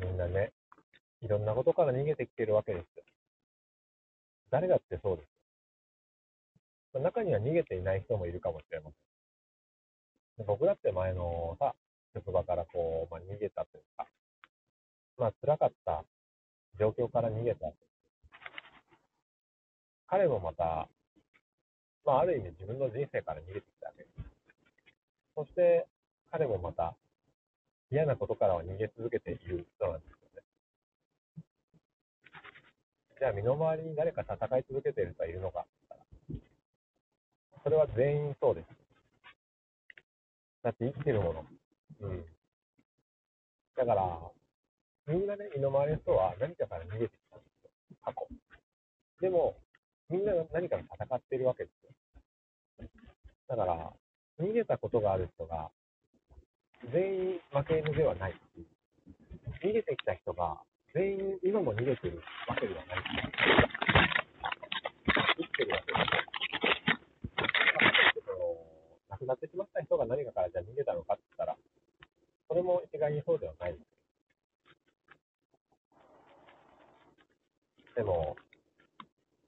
みんなね、いろんなことから逃げてきてるわけですよ。誰だってそうです。まあ中には逃げていない人もいるかもしれません。僕だって前のさ、職場からこう、まあ、逃げたというか、まあ辛かった状況から逃げた。彼もまた、まあある意味自分の人生から逃げてきたわけです。そして彼もまた嫌なことからは逃げ続けている人なんですよね。じゃあ身の回りに誰か戦い続けている人はいるのかそれは全員そうです。だって生きてるもの。うん。だから、みんなね、身の回りの人は何かから逃げてきたんですよ。過去。でも、みんなが何かに戦っているわけですよ。だから、逃げたことがある人が、全員負け犬ではない、逃げてきた人が、全員今も逃げてるわけではない、生きてるわけですよ。その亡くなってしまった人が何かからじゃあ逃げたのかって言ったら、それも一概にそうではない。でも、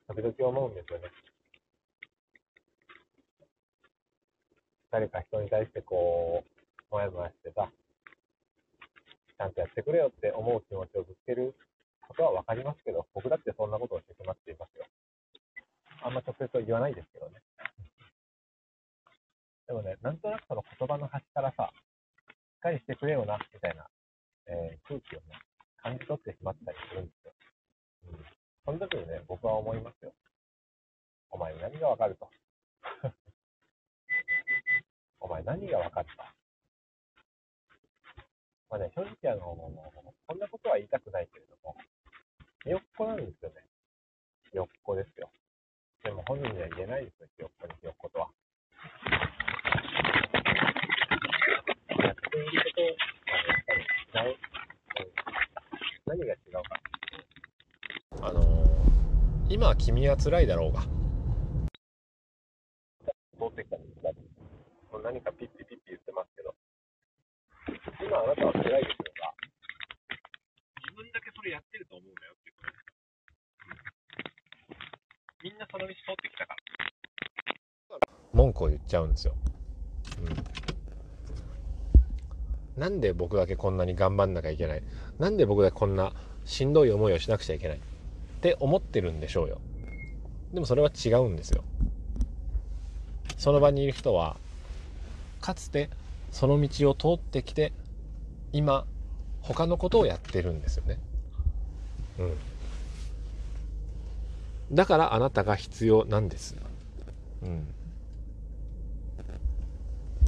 時々思うんですよね。誰か人に対してこう、もやもやしてさ、ちゃんとやってくれよって思う気持ちをぶつけることはわかりますけど、僕だってそんなことをしてしまっていますよ。あんま直接は言わないですけどね。でもね、なんとなくその言葉の端からさ、しっかりしてくれよな、みたいな、えー空気をね、感じ取ってしまったりするんですよ。うん。その時にね、僕は思いますよ。お前何がわかると？お前何がわかったまあね、正直あの、こんなことは言いたくないけれども、ひよっこなんですよね。ひよっこですよ。でも本人には言えないですよ、ひよっこにひよっことは。やっていることはやっぱり違う。うん、何が違うか。あのー今君は辛いだろうが通ってきたんですが、何かピッピピッ今あなたは辛いですよが、自分だけそれやってると思うなよってこと。です。みんなその道通ってきたから。文句を言っちゃうんですよ、うん、なんで僕だけこんなに頑張んなきゃいけない？なんで僕だけこんなしんどい思いをしなくちゃいけない？って思ってるんでしょうよ。でもそれは違うんですよ。その場にいる人はかつてその道を通ってきて今他のことをやってるんですよね。うん。だからあなたが必要なんです。うん。